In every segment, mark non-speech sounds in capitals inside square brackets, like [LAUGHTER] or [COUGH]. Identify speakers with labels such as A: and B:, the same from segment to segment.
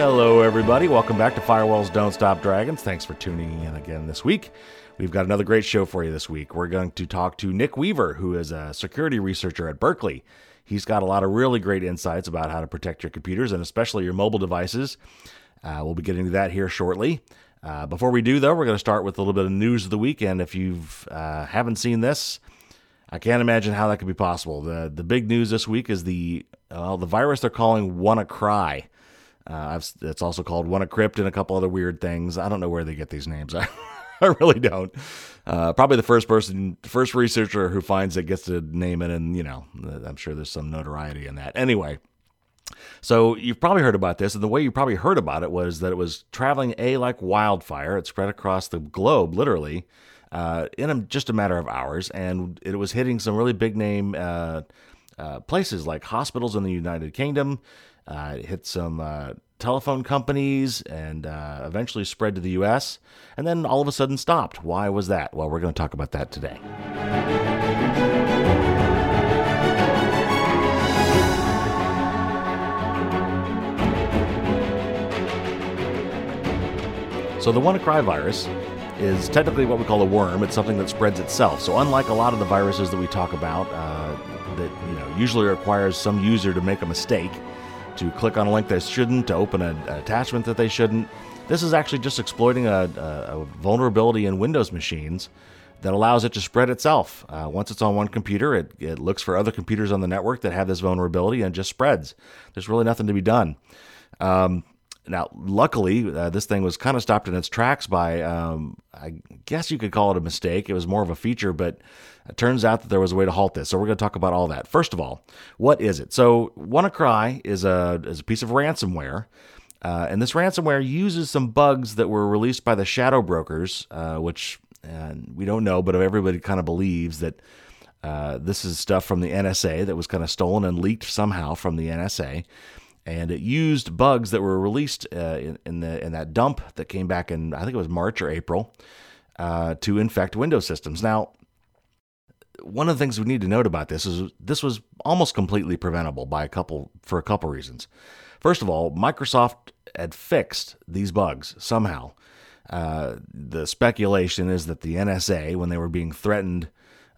A: Hello, everybody. Welcome back to Firewalls Don't Stop Dragons. Thanks for tuning in again this week. We've got another great show for you this week. We're going to talk to Nick Weaver, who is a security researcher at Berkeley. He's got a lot of really great insights about how to protect your computers and especially your mobile devices. Uh, we'll be getting to that here shortly. Uh, before we do, though, we're going to start with a little bit of news of the week. And if you uh, haven't seen this, I can't imagine how that could be possible. the The big news this week is the the virus they're calling WannaCry. Uh, it's also called WannaCrypt and a couple other weird things. I don't know where they get these names. [LAUGHS] I, I really don't. Uh, probably the first person, first researcher who finds it gets to name it, and you know, I'm sure there's some notoriety in that. Anyway, so you've probably heard about this, and the way you probably heard about it was that it was traveling a like wildfire. It spread across the globe, literally, uh, in a, just a matter of hours, and it was hitting some really big name uh, uh, places like hospitals in the United Kingdom. Uh, it hit some uh, telephone companies and uh, eventually spread to the U.S. and then all of a sudden stopped. Why was that? Well, we're going to talk about that today. So the WannaCry virus is technically what we call a worm. It's something that spreads itself. So unlike a lot of the viruses that we talk about, uh, that you know usually requires some user to make a mistake, to click on a link they shouldn't, to open a, an attachment that they shouldn't. This is actually just exploiting a, a, a vulnerability in Windows machines that allows it to spread itself. Uh, once it's on one computer, it, it looks for other computers on the network that have this vulnerability and just spreads. There's really nothing to be done. Um, now, luckily, uh, this thing was kind of stopped in its tracks by, um, I guess you could call it a mistake. It was more of a feature, but it turns out that there was a way to halt this. So we're going to talk about all that. First of all, what is it? So WannaCry is a is a piece of ransomware. Uh, and this ransomware uses some bugs that were released by the shadow brokers, uh, which we don't know, but everybody kind of believes that uh, this is stuff from the NSA that was kind of stolen and leaked somehow from the NSA and it used bugs that were released uh, in, in, the in that dump that came back in I think it was March or April uh, to infect Windows systems. Now, one of the things we need to note about this is this was almost completely preventable by a couple for a couple reasons. First of all, Microsoft had fixed these bugs somehow. Uh, the speculation is that the NSA, when they were being threatened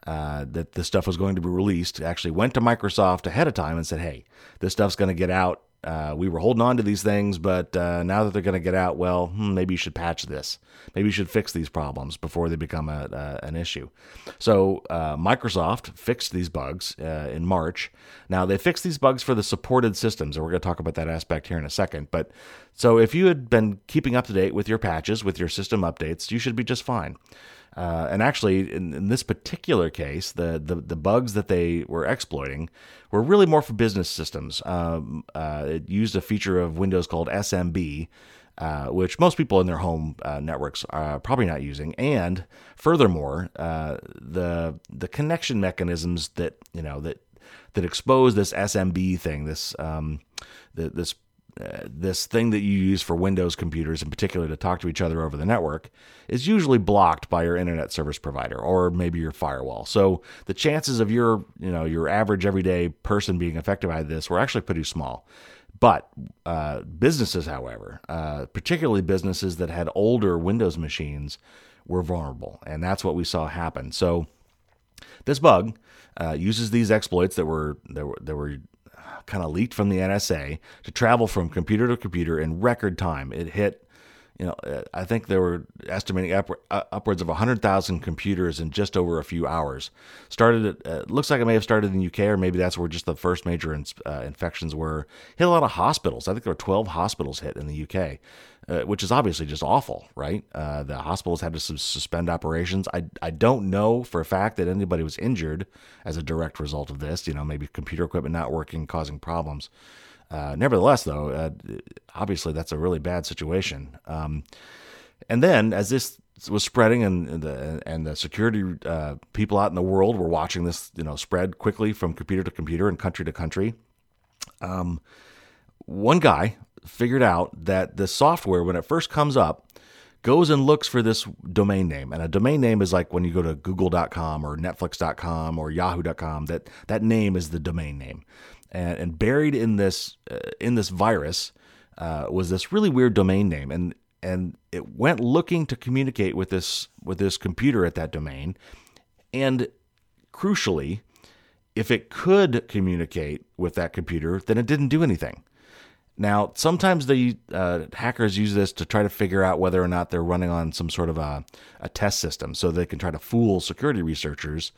A: uh, that this stuff was going to be released, actually went to Microsoft ahead of time and said, "Hey, this stuff's going to get out uh, we were holding on to these things, but uh, now that they're going to get out, well, hmm, maybe you should patch this. Maybe you should fix these problems before they become a, an issue. So uh, Microsoft fixed these bugs uh, in March. Now they fixed these bugs for the supported systems, and we're going to talk about that aspect here in a second. But so if you had been keeping up to date with your patches, with your system updates, you should be just fine. Uh, and actually, in, in, this particular case, the, the, the bugs that they were exploiting were really more for business systems. Um, uh, it used a feature of Windows called SMB, uh, which most people in their home uh, networks are probably not using. And furthermore, uh, the the connection mechanisms that you know that that expose this SMB thing, this um, the, this uh, this thing that you use for Windows computers in particular to talk to each other over the network is usually blocked by your internet service provider or maybe your firewall. So the chances of your, you know, your average everyday person being affected by this were actually pretty small. But uh, businesses, however, uh, particularly businesses that had older Windows machines, were vulnerable, and that's what we saw happen. So this bug uh, uses these exploits that were that were, that were kind of leaked from the NSA to travel from computer to computer in record time. It hit, you know, uh, I think they were estimating up, uh, upwards of 100,000 computers in just over a few hours. Started, uh, looks like it may have started in the UK, or maybe that's where just the first major in, uh, infections were. Hit a lot of hospitals. I think there were 12 hospitals hit in the UK uh, which is obviously just awful, right? Uh, the hospitals had to suspend operations. I, I don't know for a fact that anybody was injured as a direct result of this. You know, maybe computer equipment not working, causing problems. Uh, nevertheless, though, uh, obviously that's a really bad situation. Um, and then as this was spreading, and the and the security uh, people out in the world were watching this, you know, spread quickly from computer to computer and country to country. Um, one guy figured out that the software, when it first comes up, goes and looks for this domain name. And a domain name is like when you go to google.com or netflix.com or yahoo.com, that, that name is the domain name. And, and buried in this, uh, in this virus uh, was this really weird domain name, and and it went looking to communicate with this with this computer at that domain, and crucially, if it could communicate with that computer, then it didn't do anything. Now, sometimes the uh, hackers use this to try to figure out whether or not they're running on some sort of a, a test system, so they can try to fool security researchers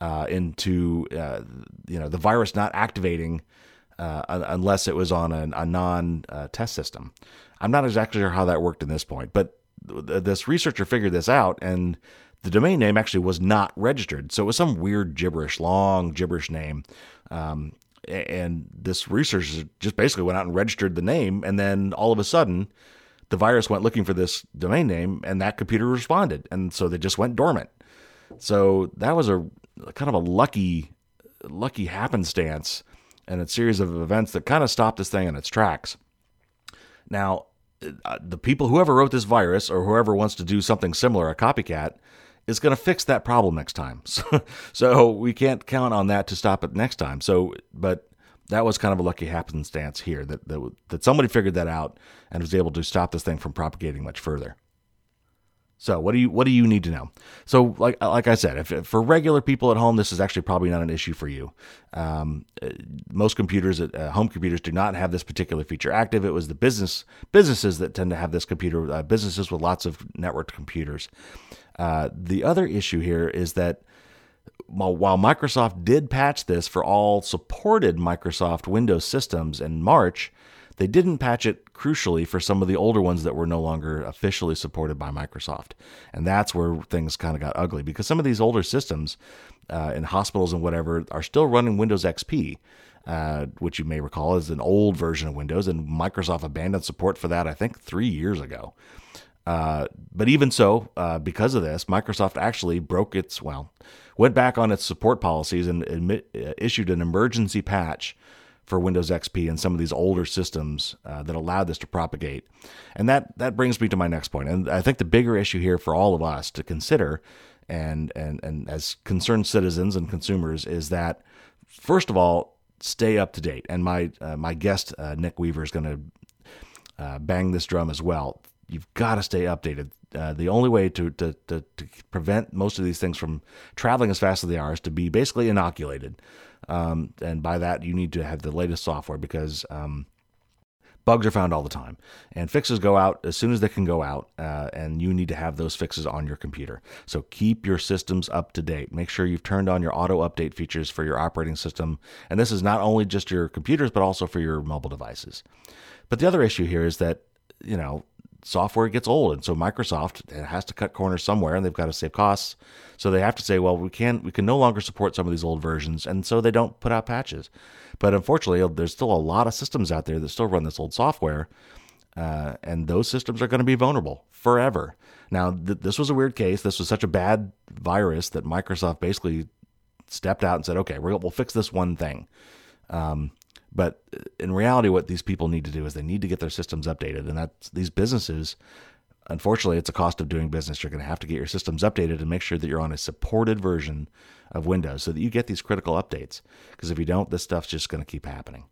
A: uh, into uh, you know the virus not activating uh, unless it was on a, a non-test system. I'm not exactly sure how that worked in this point, but this researcher figured this out, and the domain name actually was not registered. So it was some weird gibberish, long gibberish name. Um, and this researcher just basically went out and registered the name, and then all of a sudden, the virus went looking for this domain name, and that computer responded, and so they just went dormant. So that was a kind of a lucky, lucky happenstance and a series of events that kind of stopped this thing in its tracks. Now, uh, the people, whoever wrote this virus or whoever wants to do something similar, a copycat, is going to fix that problem next time. [LAUGHS] So, so we can't count on that to stop it next time. So, but that was kind of a lucky happenstance here that, that, that somebody figured that out and was able to stop this thing from propagating much further. So what do you what do you need to know? So like like I said, if, if for regular people at home, this is actually probably not an issue for you. Um, uh, most computers, uh, home computers, do not have this particular feature active. It was the business businesses that tend to have this computer. Uh, businesses with lots of networked computers. Uh, the other issue here is that while, while Microsoft did patch this for all supported Microsoft Windows systems in March, they didn't patch it crucially for some of the older ones that were no longer officially supported by Microsoft. And that's where things kind of got ugly because some of these older systems uh, in hospitals and whatever are still running Windows XP. Uh, which you may recall is an old version of Windows, and Microsoft abandoned support for that, I think, three years ago. Uh, but even so, uh, because of this, Microsoft actually broke its, well, went back on its support policies and admit, uh, issued an emergency patch for Windows XP and some of these older systems uh, that allowed this to propagate. And that that brings me to my next point. And I think the bigger issue here for all of us to consider and and and as concerned citizens and consumers is that first of all, stay up to date. And my uh, my guest uh, Nick Weaver is going to uh, bang this drum as well. You've got to stay updated. Uh, the only way to, to, to, to, prevent most of these things from traveling as fast as they are is to be basically inoculated. Um, and by that, you need to have the latest software because um, bugs are found all the time. And fixes go out as soon as they can go out. Uh, and you need to have those fixes on your computer. So keep your systems up to date. Make sure you've turned on your auto update features for your operating system. And this is not only just your computers, but also for your mobile devices. But the other issue here is that, you know, software gets old, and so Microsoft has to cut corners somewhere, and they've got to save costs. So they have to say, well, we can we can no longer support some of these old versions, and so they don't put out patches. But unfortunately, there's still a lot of systems out there that still run this old software, uh, and those systems are going to be vulnerable forever. Now, th- this was a weird case. This was such a bad virus that Microsoft basically stepped out and said, okay, we'll fix this one thing. Um, but in reality, what these people need to do is they need to get their systems updated, and that's these businesses. Unfortunately, it's a cost of doing business. You're going to have to get your systems updated and make sure that you're on a supported version of Windows so that you get these critical updates. Because if you don't, this stuff's just going to keep happening.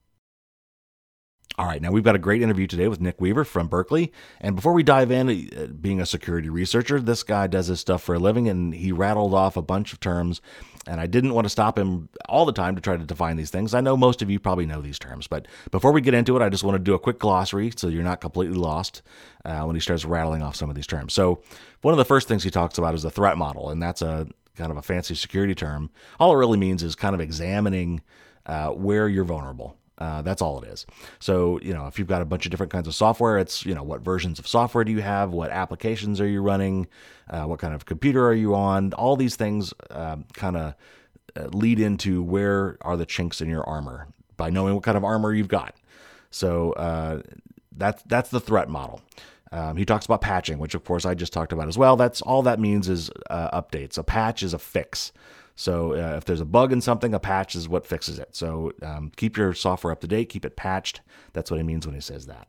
A: All right, now we've got a great interview today with Nick Weaver from Berkeley. And before we dive in, uh, being a security researcher, this guy does this stuff for a living and he rattled off a bunch of terms. And I didn't want to stop him all the time to try to define these things. I know most of you probably know these terms, but before we get into it, I just want to do a quick glossary so you're not completely lost uh, when he starts rattling off some of these terms. So, one of the first things he talks about is the threat model, and that's a kind of a fancy security term. All it really means is kind of examining uh, where you're vulnerable. Uh, that's all it is. So, you know, if you've got a bunch of different kinds of software, it's, you know, what versions of software do you have? What applications are you running? Uh, what kind of computer are you on? All these things um, kind of uh, lead into where are the chinks in your armor by knowing what kind of armor you've got. So, uh, that's, that's the threat model. Um, he talks about patching, which of course I just talked about as well. That's all that means is uh, updates. A patch is a fix. So uh, if there's a bug in something, a patch is what fixes it. So um, keep your software up to date, keep it patched. That's what he means when he says that.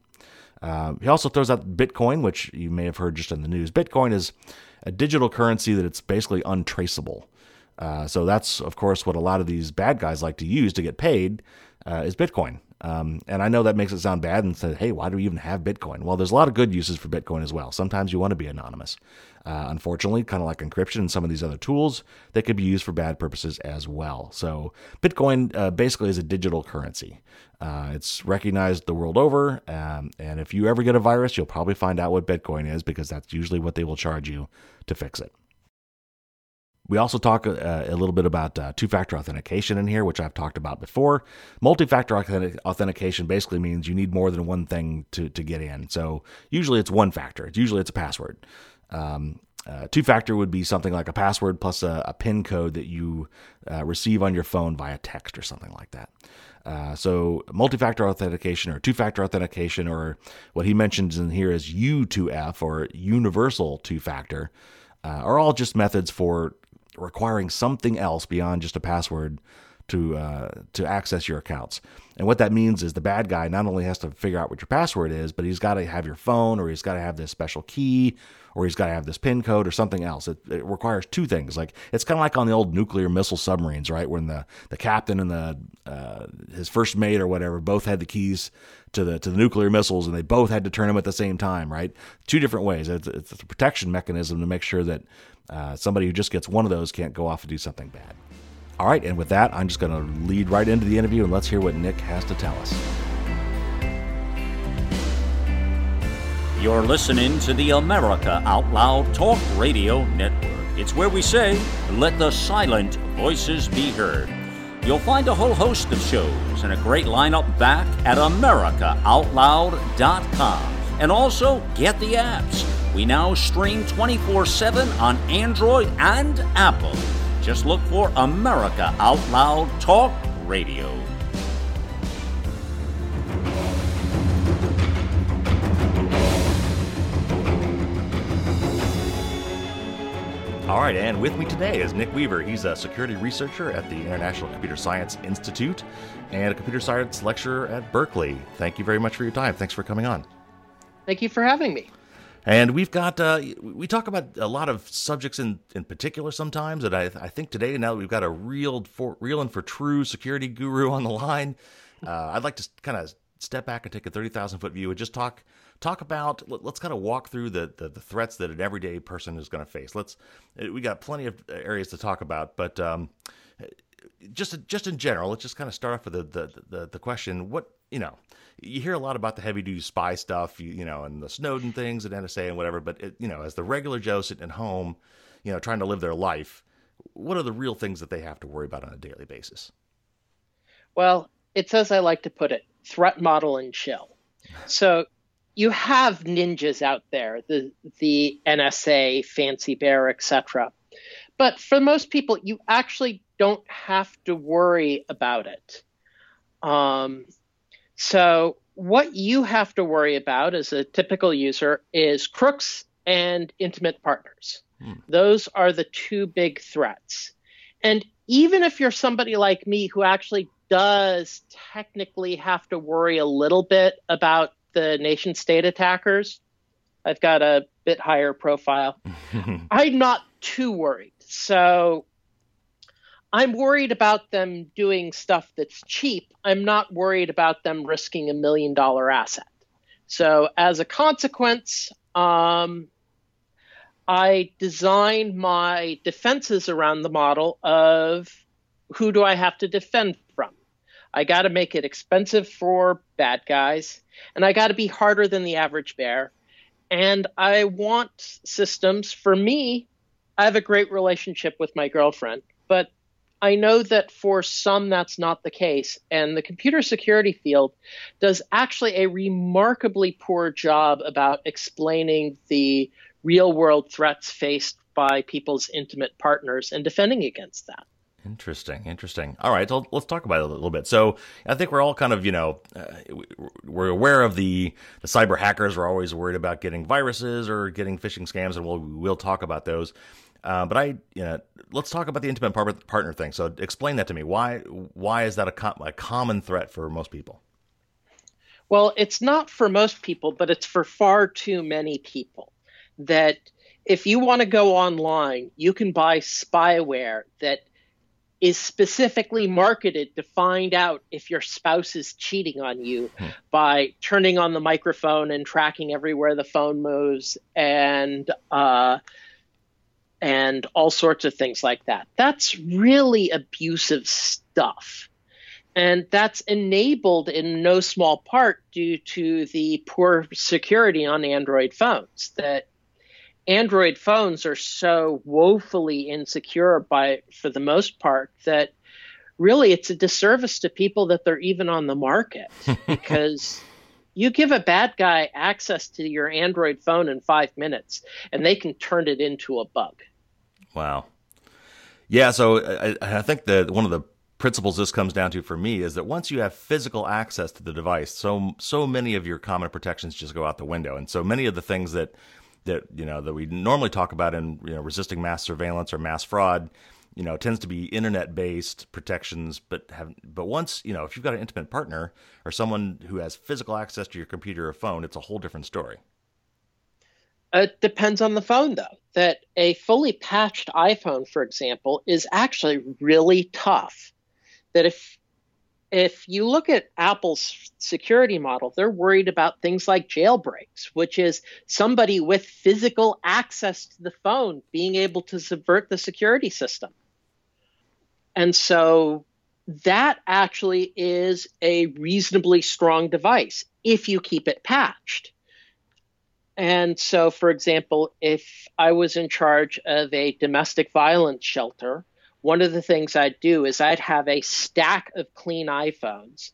A: Um, he also throws out Bitcoin, which you may have heard just in the news. Bitcoin is a digital currency that it's basically untraceable. Uh, so that's, of course, what a lot of these bad guys like to use to get paid uh, is Bitcoin. Um, and I know that makes it sound bad and say, hey, why do we even have Bitcoin? Well, there's a lot of good uses for Bitcoin as well. Sometimes you want to be anonymous. Uh, unfortunately, kind of like encryption and some of these other tools, they could be used for bad purposes as well. So, Bitcoin uh, basically is a digital currency. Uh, it's recognized the world over. Um, and if you ever get a virus, you'll probably find out what Bitcoin is because that's usually what they will charge you to fix it. We also talk uh, a little bit about uh, two factor authentication in here, which I've talked about before. Multi factor authentication basically means you need more than one thing to, to get in. So usually it's one factor, it's usually it's a password. Um, uh, two factor would be something like a password plus a, a PIN code that you uh, receive on your phone via text or something like that. Uh, so multi-factor authentication or two-factor authentication or what he mentions in here is U2F or universal two-factor uh, are all just methods for requiring something else beyond just a password to uh, to access your accounts. And what that means is the bad guy not only has to figure out what your password is, but he's got to have your phone, or he's got to have this special key, or he's got to have this pin code, or something else. It, it requires two things. Like it's kind of like on the old nuclear missile submarines, right? When the the captain and the uh, his first mate or whatever both had the keys to the to the nuclear missiles, and they both had to turn them at the same time, right? Two different ways. It's, it's a protection mechanism to make sure that uh, somebody who just gets one of those can't go off and do something bad. All right, and with that, I'm just going to lead right into the interview and let's hear what Nick has to tell us.
B: You're listening to the America Out Loud Talk Radio Network. It's where we say, let the silent voices be heard. You'll find a whole host of shows and a great lineup back at AmericaOutloud.com. And also, get the apps. We now stream 24 7 on Android and Apple. Just look for America Out Loud Talk Radio.
A: All right, and with me today is Nick Weaver. He's a security researcher at the International Computer Science Institute and a computer science lecturer at Berkeley. Thank you very much for your time. Thanks for coming on.
C: Thank you for having me.
A: And we've got uh, we talk about a lot of subjects in, in particular sometimes, and I, I think today now that we've got a real for real and for true security guru on the line, uh, I'd like to kind of step back and take a thirty thousand foot view and just talk talk about let, us kind of walk through the, the, the threats that an everyday person is going to face. Let's we got plenty of areas to talk about, but um, just just in general, let's just kind of start off with the the, the, the question: what you know you hear a lot about the heavy duty spy stuff, you, you know, and the Snowden things at NSA and whatever. But it, you know, as the regular Joe sitting at home, you know, trying to live their life, what are the real things that they have to worry about on a daily basis?
C: Well, it's as I like to put it: threat model and chill. So you have ninjas out there, the the NSA, Fancy Bear, etc. But for most people, you actually don't have to worry about it. Um, so, what you have to worry about as a typical user is crooks and intimate partners. Hmm. Those are the two big threats. And even if you're somebody like me who actually does technically have to worry a little bit about the nation state attackers, I've got a bit higher profile. [LAUGHS] I'm not too worried. So I'm worried about them doing stuff that's cheap. I'm not worried about them risking a million dollar asset. So, as a consequence, um, I designed my defenses around the model of who do I have to defend from? I got to make it expensive for bad guys, and I got to be harder than the average bear. And I want systems. For me, I have a great relationship with my girlfriend, but I know that for some that's not the case, and the computer security field does actually a remarkably poor job about explaining the real world threats faced by people's intimate partners and defending against that.
A: Interesting, interesting. All right, so let's talk about it a little bit. So I think we're all kind of, you know, uh, we're aware of the the cyber hackers. We're always worried about getting viruses or getting phishing scams, and we'll we'll talk about those. Uh, but I, you know, let's talk about the intimate partner thing. So explain that to me. Why why is that a, com- a common threat for most people?
C: Well, it's not for most people, but it's for far too many people. That if you want to go online, you can buy spyware that is specifically marketed to find out if your spouse is cheating on you hmm. by turning on the microphone and tracking everywhere the phone moves and uh, and all sorts of things like that. That's really abusive stuff. And that's enabled in no small part due to the poor security on Android phones. That Android phones are so woefully insecure by for the most part that really it's a disservice to people that they're even on the market [LAUGHS] because you give a bad guy access to your Android phone in 5 minutes and they can turn it into a bug.
A: Wow. Yeah, so I, I think that one of the principles this comes down to for me is that once you have physical access to the device, so so many of your common protections just go out the window, and so many of the things that that you know that we normally talk about in you know resisting mass surveillance or mass fraud you know tends to be internet based protections but have but once you know if you've got an intimate partner or someone who has physical access to your computer or phone it's a whole different story
C: it depends on the phone though that a fully patched iphone for example is actually really tough that if if you look at Apple's security model, they're worried about things like jailbreaks, which is somebody with physical access to the phone being able to subvert the security system. And so that actually is a reasonably strong device if you keep it patched. And so, for example, if I was in charge of a domestic violence shelter, one of the things I'd do is I'd have a stack of clean iPhones.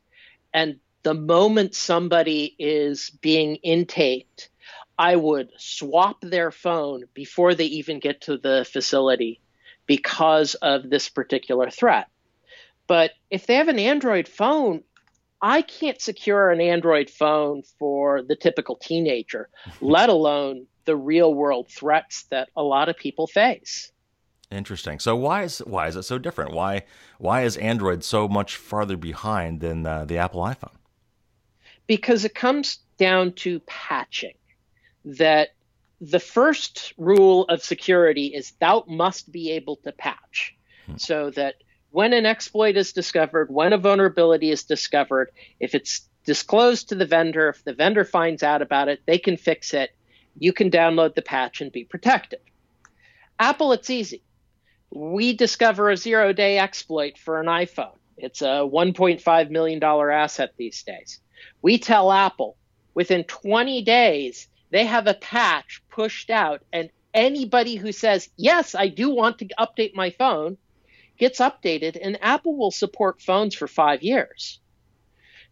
C: And the moment somebody is being intaked, I would swap their phone before they even get to the facility because of this particular threat. But if they have an Android phone, I can't secure an Android phone for the typical teenager, [LAUGHS] let alone the real world threats that a lot of people face.
A: Interesting. So why is why is it so different? Why why is Android so much farther behind than uh, the Apple iPhone?
C: Because it comes down to patching. That the first rule of security is thou must be able to patch, hmm. so that when an exploit is discovered, when a vulnerability is discovered, if it's disclosed to the vendor, if the vendor finds out about it, they can fix it. You can download the patch and be protected. Apple, it's easy we discover a zero day exploit for an iPhone. It's a $1.5 million asset these days. We tell Apple within 20 days, they have a patch pushed out, and anybody who says, Yes, I do want to update my phone, gets updated, and Apple will support phones for five years.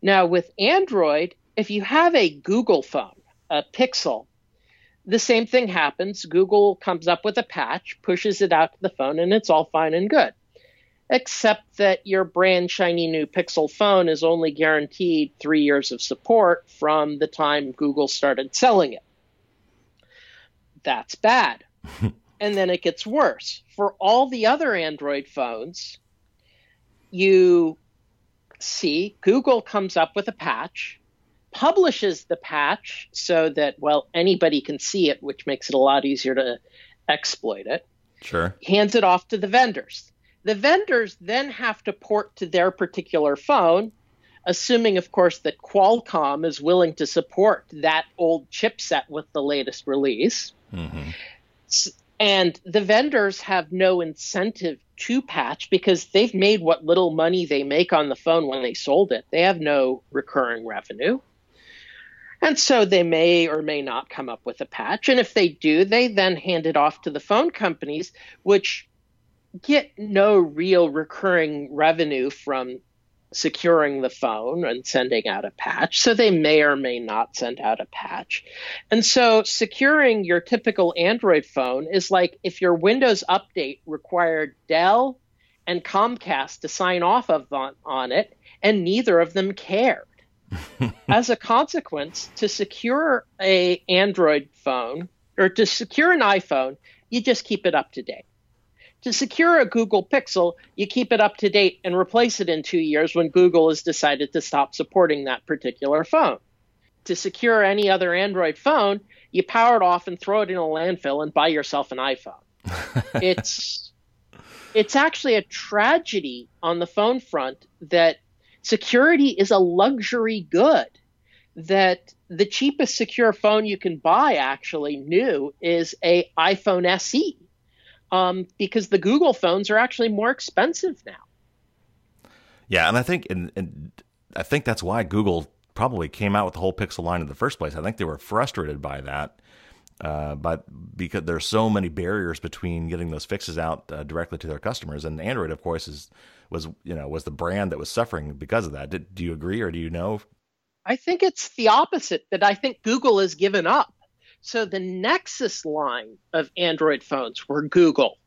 C: Now, with Android, if you have a Google phone, a Pixel, the same thing happens. Google comes up with a patch, pushes it out to the phone, and it's all fine and good. Except that your brand shiny new Pixel phone is only guaranteed three years of support from the time Google started selling it. That's bad. [LAUGHS] and then it gets worse. For all the other Android phones, you see Google comes up with a patch publishes the patch so that, well, anybody can see it, which makes it a lot easier to exploit it.
A: Sure.
C: Hands it off to the vendors. The vendors then have to port to their particular phone, assuming, of course, that Qualcomm is willing to support that old chipset with the latest release. Mm-hmm. And the vendors have no incentive to patch because they've made what little money they make on the phone when they sold it. They have no recurring revenue. And so they may or may not come up with a patch. And if they do, they then hand it off to the phone companies, which get no real recurring revenue from securing the phone and sending out a patch. So they may or may not send out a patch. And so securing your typical Android phone is like if your Windows update required Dell and Comcast to sign off of on, on it, and neither of them cared. [LAUGHS] As a consequence, to secure a Android phone or to secure an iPhone, you just keep it up to date. To secure a Google Pixel, you keep it up to date and replace it in two years when Google has decided to stop supporting that particular phone. To secure any other Android phone, you power it off and throw it in a landfill and buy yourself an iPhone. [LAUGHS] it's it's actually a tragedy on the phone front that security is a luxury good. That the cheapest secure phone you can buy, actually new, is a iPhone SE, um, because the Google phones are actually more expensive now.
A: Yeah, and I think and, and I think that's why Google probably came out with the whole Pixel line in the first place. I think they were frustrated by that, uh, but because there's so many barriers between getting those fixes out uh, directly to their customers, and Android, of course, is was you know was the brand that was suffering because of that. Did, do you agree, or do you know?
C: I think it's the opposite. That I think Google has given up. So the Nexus line of Android phones were Google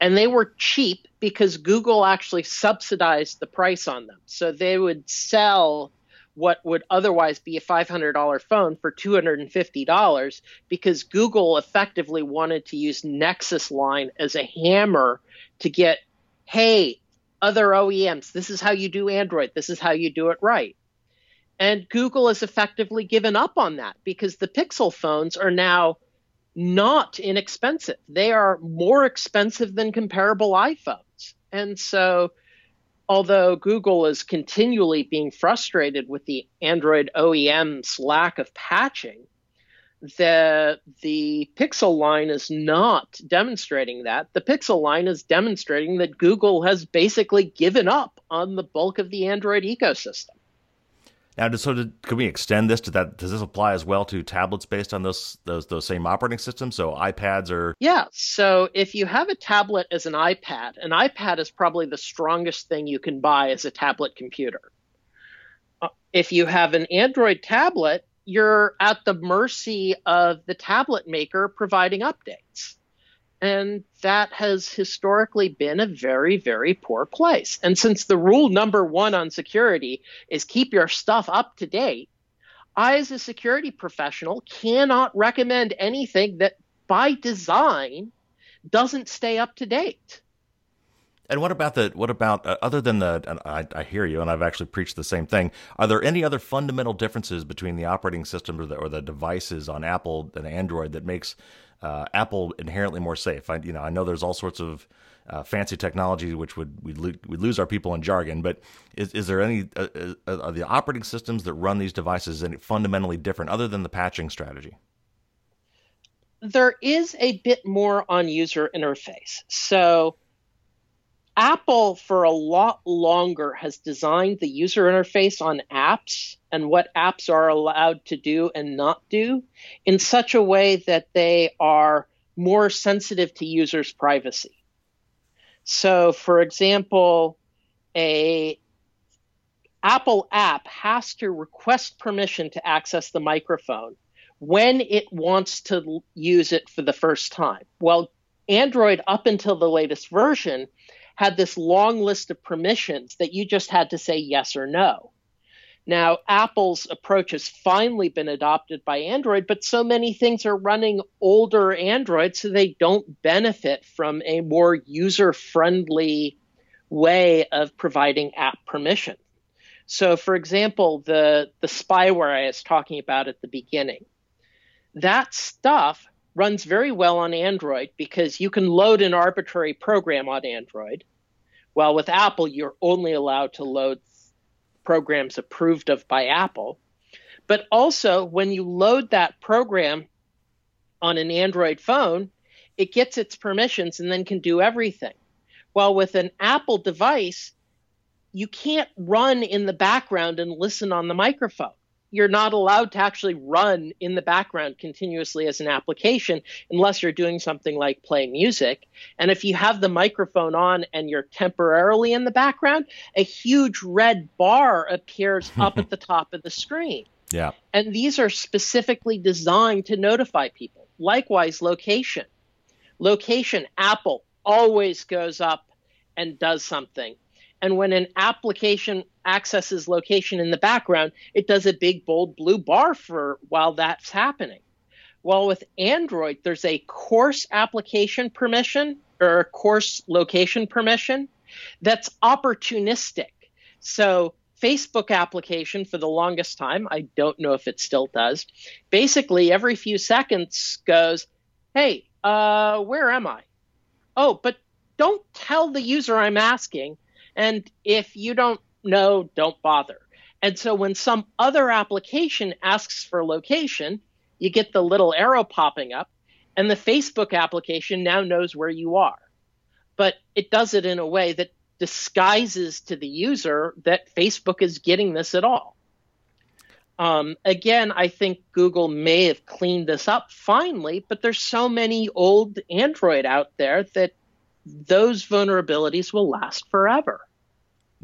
C: and they were cheap because Google actually subsidized the price on them. So they would sell what would otherwise be a $500 phone for $250 because Google effectively wanted to use Nexus line as a hammer to get, hey, other OEMs, this is how you do Android, this is how you do it right. And Google has effectively given up on that because the Pixel phones are now not inexpensive. They are more expensive than comparable iPhones. And so, although Google is continually being frustrated with the Android OEM's lack of patching, the the Pixel line is not demonstrating that. The Pixel line is demonstrating that Google has basically given up on the bulk of the Android ecosystem.
A: Now, so did, can we extend this to that? Does this apply as well to tablets based on those those those same operating systems? So iPads are
C: yeah. So if you have a tablet as an iPad, an iPad is probably the strongest thing you can buy as a tablet computer. Uh, if you have an Android tablet, you're at the mercy of the tablet maker providing updates. And that has historically been a very, very poor place. And since the rule number one on security is keep your stuff up to date, I, as a security professional, cannot recommend anything that by design doesn't stay up to date.
A: And what about the what about uh, other than the? I, I, hear you, and I've actually preached the same thing. Are there any other fundamental differences between the operating system or the, or the devices on Apple and Android that makes uh, Apple inherently more safe. I, you know, I know there's all sorts of uh, fancy technology which would we lo- would lose our people in jargon, but is, is there any uh, uh, are the operating systems that run these devices any fundamentally different other than the patching strategy?
C: There is a bit more on user interface. So Apple, for a lot longer, has designed the user interface on apps and what apps are allowed to do and not do in such a way that they are more sensitive to users' privacy. So, for example, a Apple app has to request permission to access the microphone when it wants to use it for the first time. Well, Android, up until the latest version, had this long list of permissions that you just had to say yes or no. Now, Apple's approach has finally been adopted by Android, but so many things are running older Android, so they don't benefit from a more user friendly way of providing app permission. So, for example, the, the spyware I was talking about at the beginning, that stuff runs very well on Android because you can load an arbitrary program on Android. While with Apple, you're only allowed to load programs approved of by Apple. But also, when you load that program on an Android phone, it gets its permissions and then can do everything. While with an Apple device, you can't run in the background and listen on the microphone you're not allowed to actually run in the background continuously as an application unless you're doing something like play music. And if you have the microphone on and you're temporarily in the background, a huge red bar appears up [LAUGHS] at the top of the screen.
A: Yeah.
C: And these are specifically designed to notify people. Likewise, location. Location, Apple always goes up and does something. And when an application accesses location in the background, it does a big bold blue bar for while that's happening. Well, with Android, there's a coarse application permission or coarse location permission that's opportunistic. So Facebook application for the longest time, I don't know if it still does, basically every few seconds goes, hey, uh, where am I? Oh, but don't tell the user I'm asking. And if you don't know, don't bother. And so when some other application asks for location, you get the little arrow popping up, and the Facebook application now knows where you are. But it does it in a way that disguises to the user that Facebook is getting this at all. Um, again, I think Google may have cleaned this up finally, but there's so many old Android out there that those vulnerabilities will last forever.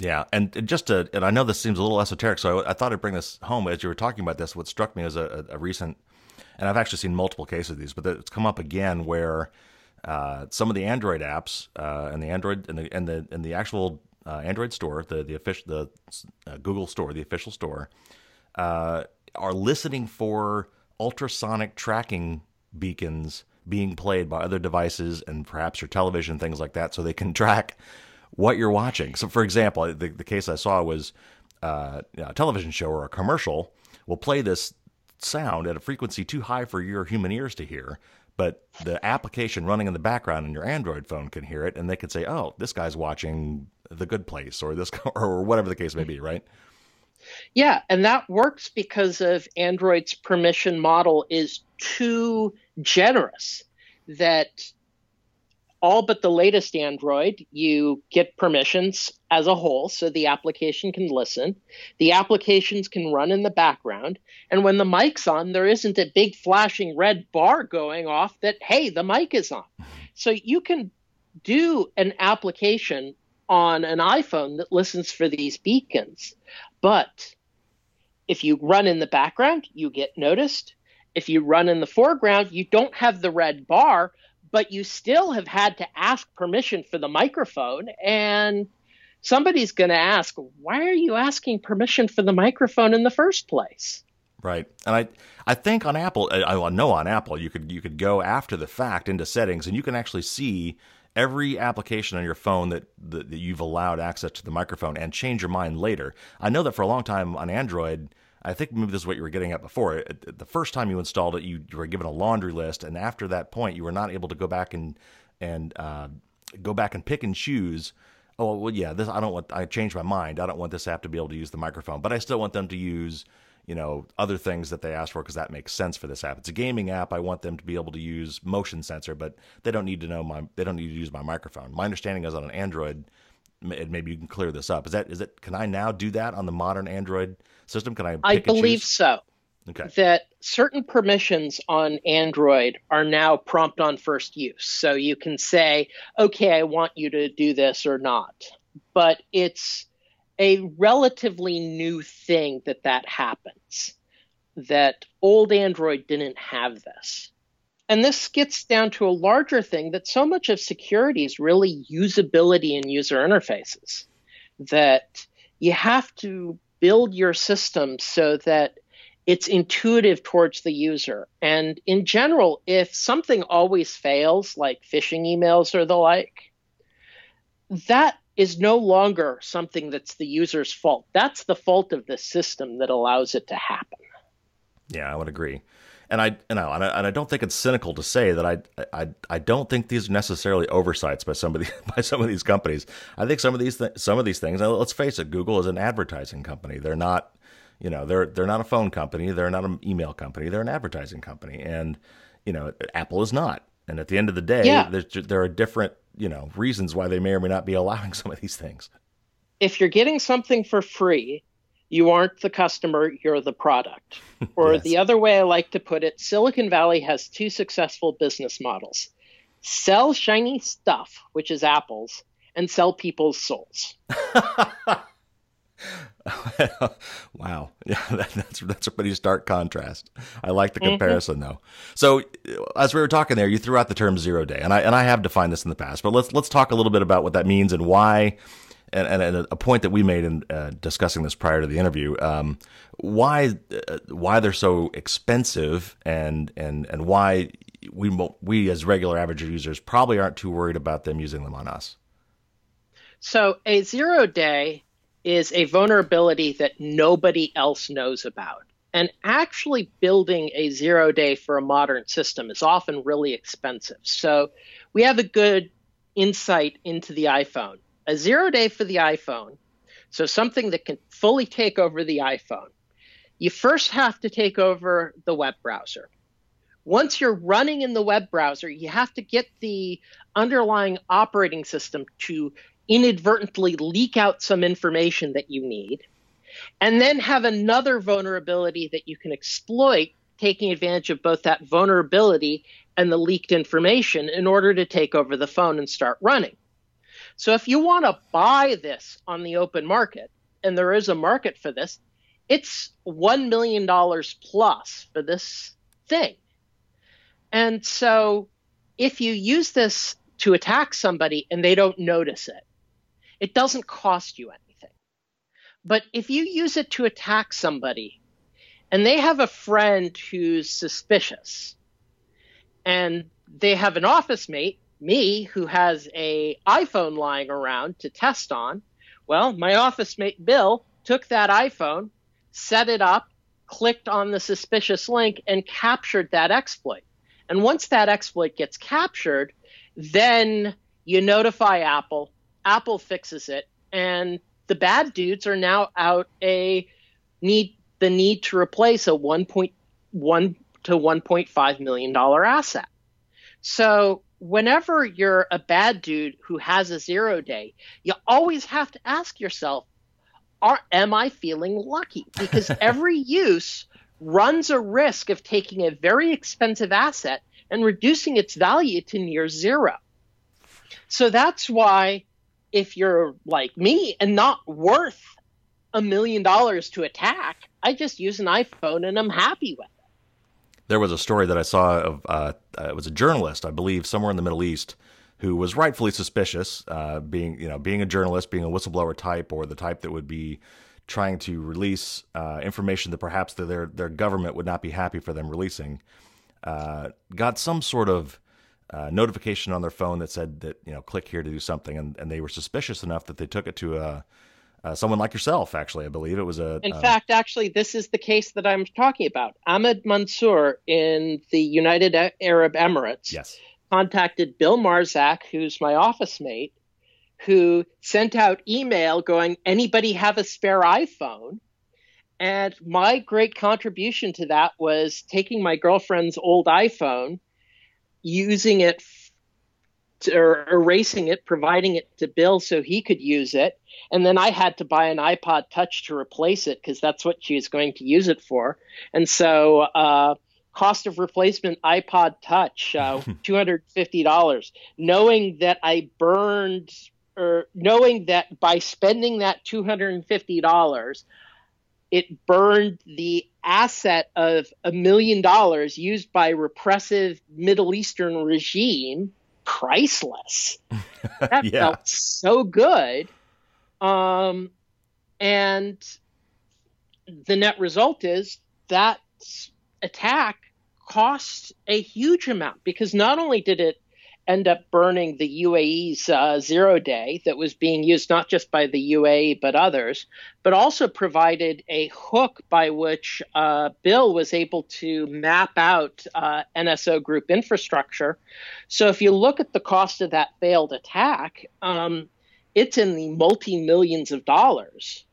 A: Yeah, and just to, and I know this seems a little esoteric, so I, I thought I'd bring this home as you were talking about this. What struck me as a, a, recent, and I've actually seen multiple cases of these, but it's come up again where uh, some of the Android apps uh, and the Android and the and the and the actual uh, Android store, the the official the uh, Google store, the official store, uh, are listening for ultrasonic tracking beacons being played by other devices and perhaps your television, things like that, so they can [LAUGHS] track what you're watching. So, for example, the, the case I saw was uh, a television show or a commercial will play this sound at a frequency too high for your human ears to hear, but the application running in the background in your Android phone can hear it, and they can say, "Oh, this guy's watching The Good Place," or this, [LAUGHS] or whatever the case may be, right?
C: Yeah, and that works because of Android's permission model is too generous that all but the latest Android, you get permissions as a whole, so the application can listen. The applications can run in the background. And when the mic's on, there isn't a big flashing red bar going off that, hey, the mic is on. So you can do an application on an iPhone that listens for these beacons. But if you run in the background, you get noticed. If you run in the foreground, you don't have the red bar, but you still have had to ask permission for the microphone and somebody's going to ask why are you asking permission for the microphone in the first place?
A: Right. And i i think on apple i know on apple you could you could go after the fact into settings and you can actually see every application on your phone that, that, that you've allowed access to the microphone and change your mind later. I know that for a long time on android I think maybe this is what you were getting at before. The first time you installed it, you, were given a laundry list, and after that point, you were not able to go back and and uh, go back and pick and choose. Oh well, yeah, this I don't want. I changed my mind. I don't want this app to be able to use the microphone, but I still want them to use you know other things that they asked for because that makes sense for this app. It's a gaming app. I want them to be able to use motion sensor, but they don't need to know my. They don't need to use my microphone. My understanding is on an Android. Maybe you can clear this up. Is that is it? Can I now do that on the modern Android? system? Can I?
C: I believe so. Okay. That certain permissions on Android are now prompt on first use. So you can say, okay, I want you to do this or not. But it's a relatively new thing that that happens, that old Android didn't have this. And this gets down to a larger thing that so much of security is really usability and user interfaces. That you have to build your system so that it's intuitive towards the user. And in general, if something always fails, like phishing emails or the like, that is no longer something that's the user's fault. That's the fault of the system that allows it to happen.
A: Yeah, I would agree and I, you know, and I, and I don't think it's cynical to say that I, I, I don't think these are necessarily oversights by some of the, by some of these companies. I think some of these, th- some of these things. Let's face it, Google is an advertising company. They're not, you know, they're they're not a phone company. They're not an email company. They're an advertising company, and you know, Apple is not. And at the end of the day, yeah. there are different, you know, reasons why they may or may not be allowing [LAUGHS] some of these things.
C: If you're getting something for free you aren't the customer, you're the product. [LAUGHS] Or yes. the other way I like to put it, Silicon Valley has two successful business models sell shiny stuff, which is apples, and sell people's souls. [LAUGHS]
A: wow, yeah, [LAUGHS] that, that's that's a pretty stark contrast. I like the mm-hmm. comparison mm-hmm. though. So, as we were talking there, you threw out the term zero day, and I and I have defined this in the past, but let's let's talk a little bit about what that means and why and, and, a point that we made in uh, discussing this prior to the interview, um, why uh, why they're so expensive, and and and why we we as regular average users probably aren't too worried about them using them on us.
C: So a zero day is a vulnerability that nobody else knows about. And actually building a zero day for a modern system is often really expensive. So we have a good insight into the iPhone. A zero day for the iPhone, so something that can fully take over the iPhone. You first have to take over the web browser. Once you're running in the web browser, you have to get the underlying operating system to inadvertently leak out some information that you need, and then have another vulnerability that you can exploit, taking advantage of both that vulnerability and the leaked information in order to take over the phone and start running. So if you want to buy this on the open market, and there is a market for this, it's $1 million plus for this thing. And so if you use this to attack somebody and they don't notice it, it doesn't cost you anything. But if you use it to attack somebody and they have a friend who's suspicious and they have an office mate, me, who has a iPhone lying around to test on, well, my office mate Bill took that iPhone, set it up, clicked on the suspicious link, and captured that exploit. And once that exploit gets captured, then you notify Apple, Apple fixes it, and the bad dudes are now out a need the need to replace a 1.1 to 1.5 million dollar asset. So whenever you're a bad dude who has a zero day, you always have to ask yourself, are am I feeling lucky? Because [LAUGHS] every use runs a risk of taking a very expensive asset and reducing its value to near zero. So that's why if you're like me and not worth a million dollars to attack, I just use an iPhone and I'm happy with it.
A: There was a story that I saw of uh, uh, it was a journalist, I believe, somewhere in the Middle East, who was rightfully suspicious, uh, being you know being a journalist, being a whistleblower type, or the type that would be trying to release uh, information that perhaps their their government would not be happy for them releasing. Uh, got some sort of uh, notification on their phone that said that you know click here to do something, and, and they were suspicious enough that they took it to a, uh, someone like yourself. Actually, I believe it was a.
C: In fact, actually, this is the case that I'm talking about. Ahmed Mansour in the United Arab Emirates.
A: Yes.
C: Contacted Bill Marczak, who's my office mate, who sent out email going, "Anybody have a spare iPhone?" And my great contribution to that was taking my girlfriend's old iPhone using it to, or erasing it, providing it to Bill so he could use it. And then I had to buy an iPod Touch to replace it because that's what she was going to use it for. And so, uh, cost of replacement iPod Touch, uh, [LAUGHS] $250. Knowing that I burned, or knowing that by spending that $250, it burned the asset of a million dollars used by repressive Middle Eastern regime priceless. [LAUGHS] That yeah. felt so good. Um, and the net result is that attack cost a huge amount because not only did it end up burning the UAE's uh, zero day that was being used not just by the UAE but others, but also provided a hook by which uh, Bill was able to map out uh, NSO group infrastructure. So if you look at the cost of that failed attack, um, it's in the multi millions of dollars.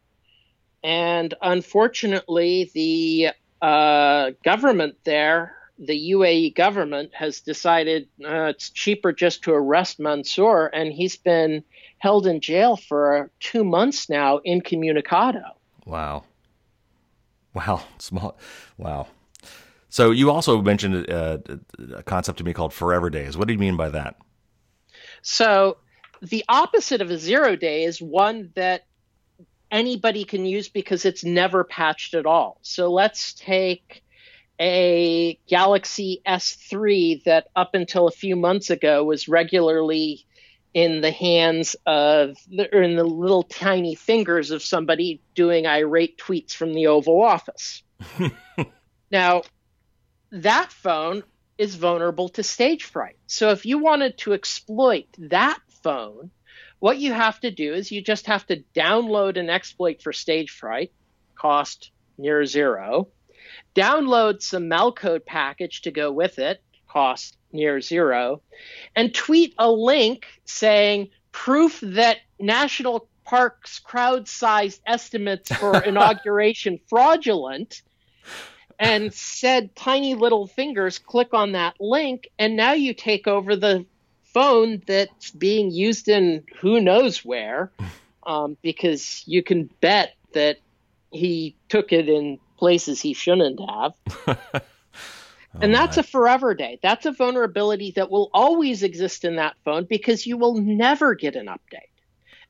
C: And unfortunately, the uh, government there the UAE government has decided uh, it's cheaper just to arrest Mansour, and he's been held in jail for two months now incommunicado.
A: Wow. Wow. [LAUGHS] Small. Wow. So you also mentioned uh, a concept to me called forever days. What do you mean by that?
C: So the opposite of a zero day is one that anybody can use because it's never patched at all. So let's take a Galaxy S3 that up until a few months ago was regularly in the hands of or in the little tiny fingers of somebody doing irate tweets from the Oval Office. [LAUGHS] now, that phone is vulnerable to Stagefright. So if you wanted to exploit that phone, what you have to do is you just have to download an exploit for Stagefright, cost near zero download some Malcode package to go with it, cost near zero, and tweet a link saying proof that national parks crowd sized estimates for [LAUGHS] inauguration fraudulent and said tiny little fingers click on that link and now you take over the phone that's being used in who knows where [LAUGHS] um, because you can bet that he took it in places he shouldn't have. [LAUGHS] Oh, and that's a forever day. That's a vulnerability that will always exist in that phone because you will never get an update.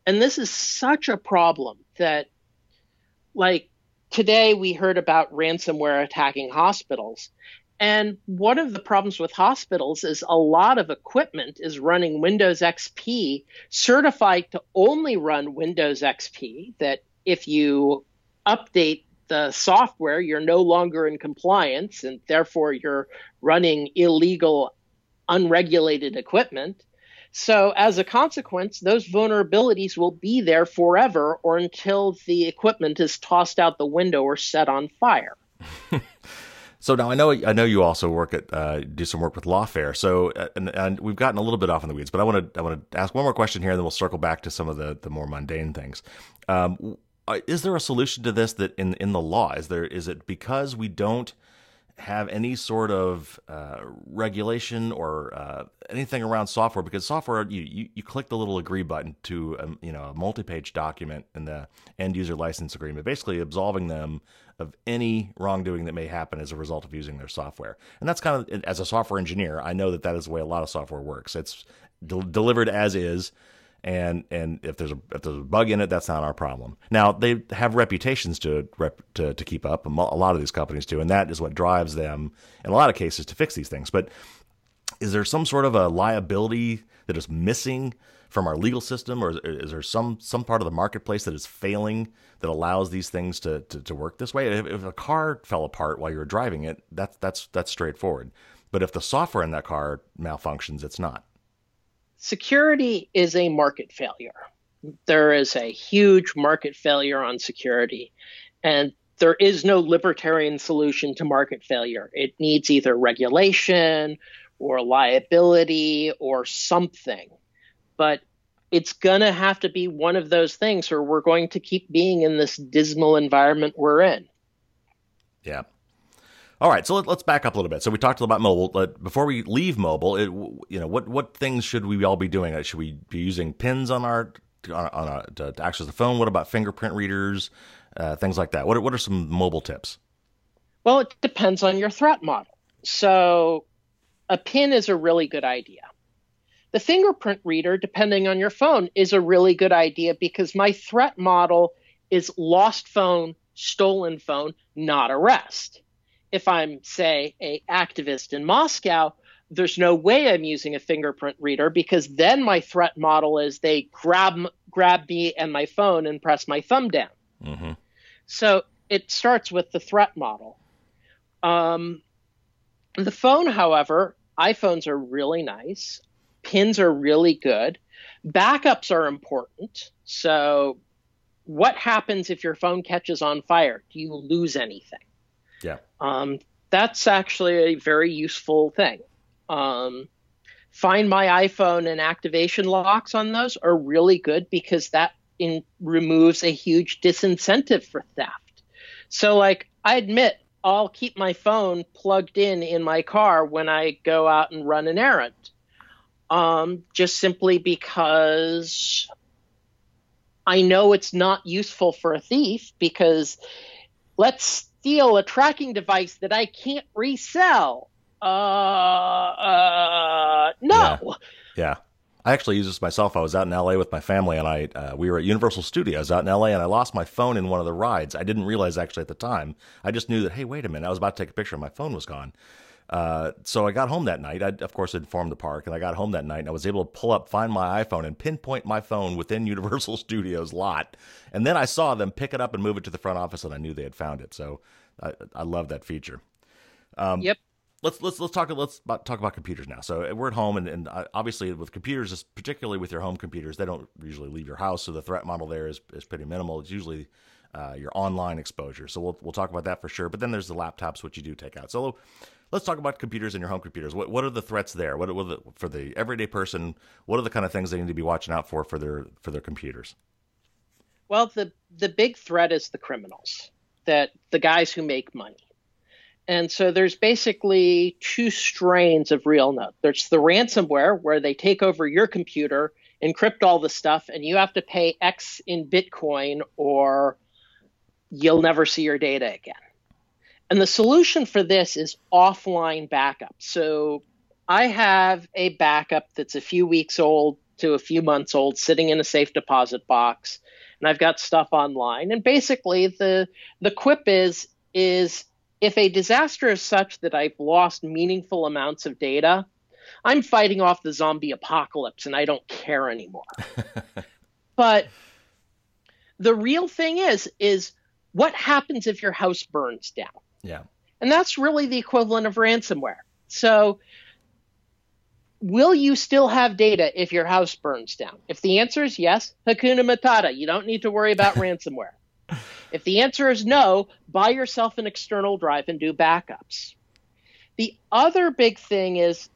C: And this is such a problem that like today we heard about ransomware attacking hospitals. And one of the problems with hospitals is a lot of equipment is running Windows XP certified to only run Windows XP, that if you update the software, you're no longer in compliance and therefore you're running illegal, unregulated equipment. So, as a consequence, those vulnerabilities will be there forever or until the equipment is tossed out the window or set on fire. [LAUGHS]
A: so now I know I know you also work at uh, do some work with Lawfare. So uh, and, and, we've gotten a little bit off in the weeds, but I want to I want to ask one more question here, and then we'll circle back to some of the the more mundane things. Um, is there a solution to this that in in the law? Is there is it because we don't have any sort of uh, regulation or uh, anything around software? Because software you, you, you click the little agree button to a, um, you know a multi-page document in the end user license agreement basically absolving them of any wrongdoing that may happen as a result of using their software. And that's kind of as a software engineer I know that that is the way a lot of software works. It's de- delivered as is and and if there's a if there's a bug in it, that's not our problem. Now they have reputations to rep, to to keep up. A lot of these companies do, and that is what drives them in a lot of cases to fix these things. But is there some sort of a liability that is missing from our legal system, or is there some some part of the marketplace that is failing that allows these things to to, to work this way? If, if a car fell apart while you were driving it, that's that's that's straightforward. But if the software in that car malfunctions, it's not
C: security is a market failure. There is a huge market failure on security, and there is no libertarian solution to market failure. It needs either regulation or liability or something. But it's going to have to be one of those things, or we're going to keep being in this dismal environment we're in.
A: Yeah. All right, so let, us back up a little bit. So we talked about mobile. But Before we leave mobile, it, you know, what what things should we all be doing? Uh, should we be using pins on our on, on to, to, access the phone? What about fingerprint readers, uh, things like that? What what are some mobile tips?
C: Well, it depends on your threat model. So a pin is a really good idea. The fingerprint reader, depending on your phone, is a really good idea because my threat model is lost phone, stolen phone, not arrest if I'm, say, a activist in Moscow, there's no way I'm using a fingerprint reader because then my threat model is they grab grab me and my phone and press my thumb down. Mm-hmm. So it starts with the threat model. Um, the phone, however, iPhones are really nice. Pins are really good. Backups are important. So, what happens if your phone catches on fire? Do you lose anything?
A: Yeah.
C: Um, that's actually a very useful thing. Um, find my iPhone and activation locks on those are really good because that in, removes a huge disincentive for theft. So, like, I admit I'll keep my phone plugged in in my car when I go out and run an errand, um, just simply because I know it's not useful for a thief because let's steal a tracking device that I can't resell. Uh, uh no.
A: Yeah. yeah. I actually used this myself. I was out in LA with my family, and I uh, we were at Universal Studios out in LA, and I lost my phone in one of the rides. I didn't realize actually at the time. I just knew that hey, wait a minute, I was about to take a picture, and my phone was gone. Uh, so I got home that night. I, of course, informed the park, and I got home that night, and I was able to pull up, find my iPhone, and pinpoint my phone within [LAUGHS] Universal Studios lot. And then I saw them pick it up and move it to the front office, and I knew they had found it. So I, I love that feature.
C: Um, yep.
A: Let's let's let's talk let's about, talk about computers now. So we're at home, and, and uh, obviously with computers, particularly with your home computers, they don't usually leave your house, so the threat model there is is pretty minimal. It's usually uh, your online exposure. So we'll we'll talk about that for sure. But then there's the laptops, which you do take out. So let's talk about computers and your home computers. What what are the threats there? What, what the, for the everyday person? What are the kind of things they need to be watching out for for their for their computers?
C: Well, the the big threat is the criminals, that the guys who make money. And so there's basically two strains of RealNote. There's the ransomware where they take over your computer, encrypt all the stuff, and you have to pay X in Bitcoin or you'll never see your data again. And the solution for this is offline backup. So I have a backup that's a few weeks old to a few months old sitting in a safe deposit box and I've got stuff online. And basically the the quip is is if a disaster is such that I've lost meaningful amounts of data, I'm fighting off the zombie apocalypse and I don't care anymore. [LAUGHS] but the real thing is is what happens if your house burns down?
A: Yeah.
C: And that's really the equivalent of ransomware. So, will you still have data if your house burns down? If the answer is yes, Hakuna Matata, you don't need to worry about [LAUGHS] ransomware. If the answer is no, buy yourself an external drive and do backups. The other big thing is,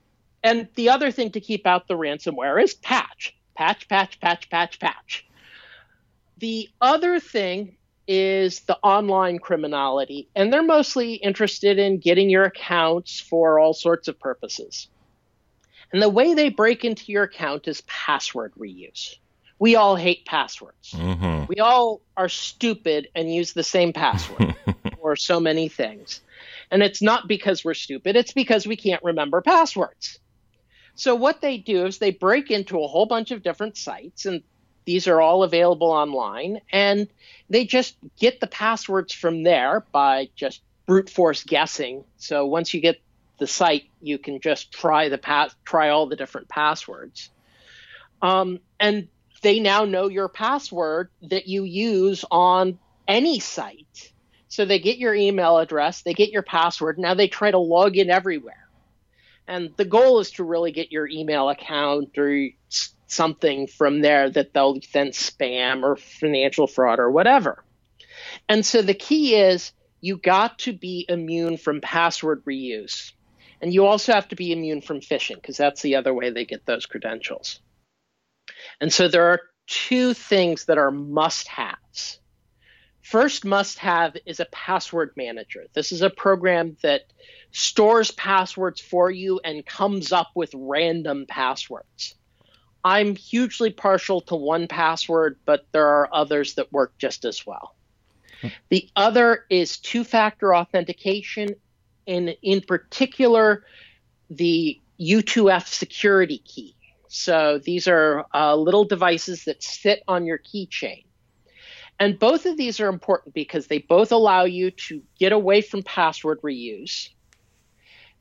C: and the other thing to keep out the ransomware is patch, patch, patch, patch, patch, patch. The other thing is the online criminality, and they're mostly interested in getting your accounts for all sorts of purposes. And the way they break into your account is password reuse. We all hate passwords.
A: Mm-hmm.
C: We all are stupid and use the same password [LAUGHS] for so many things. And it's not because we're stupid, it's because we can't remember passwords. So, what they do is they break into a whole bunch of different sites, and these are all available online, and they just get the passwords from there by just brute force guessing. So once you get the site, you can just try the pass, try all the different passwords, um, and they now know your password that you use on any site. So they get your email address, they get your password. Now they try to log in everywhere, and the goal is to really get your email account or something from there that they'll then spam or financial fraud or whatever. And so the key is you got to be immune from password reuse. And you also have to be immune from phishing because that's the other way they get those credentials. And so there are two things that are must haves. First must have is a password manager. This is a program that stores passwords for you and comes up with random passwords. I'm hugely partial to 1Password, but there are others that work just as well. The other is two factor authentication, and in particular, the U2F security key. So these are uh, little devices that sit on your keychain. And both of these are important because they both allow you to get away from password reuse.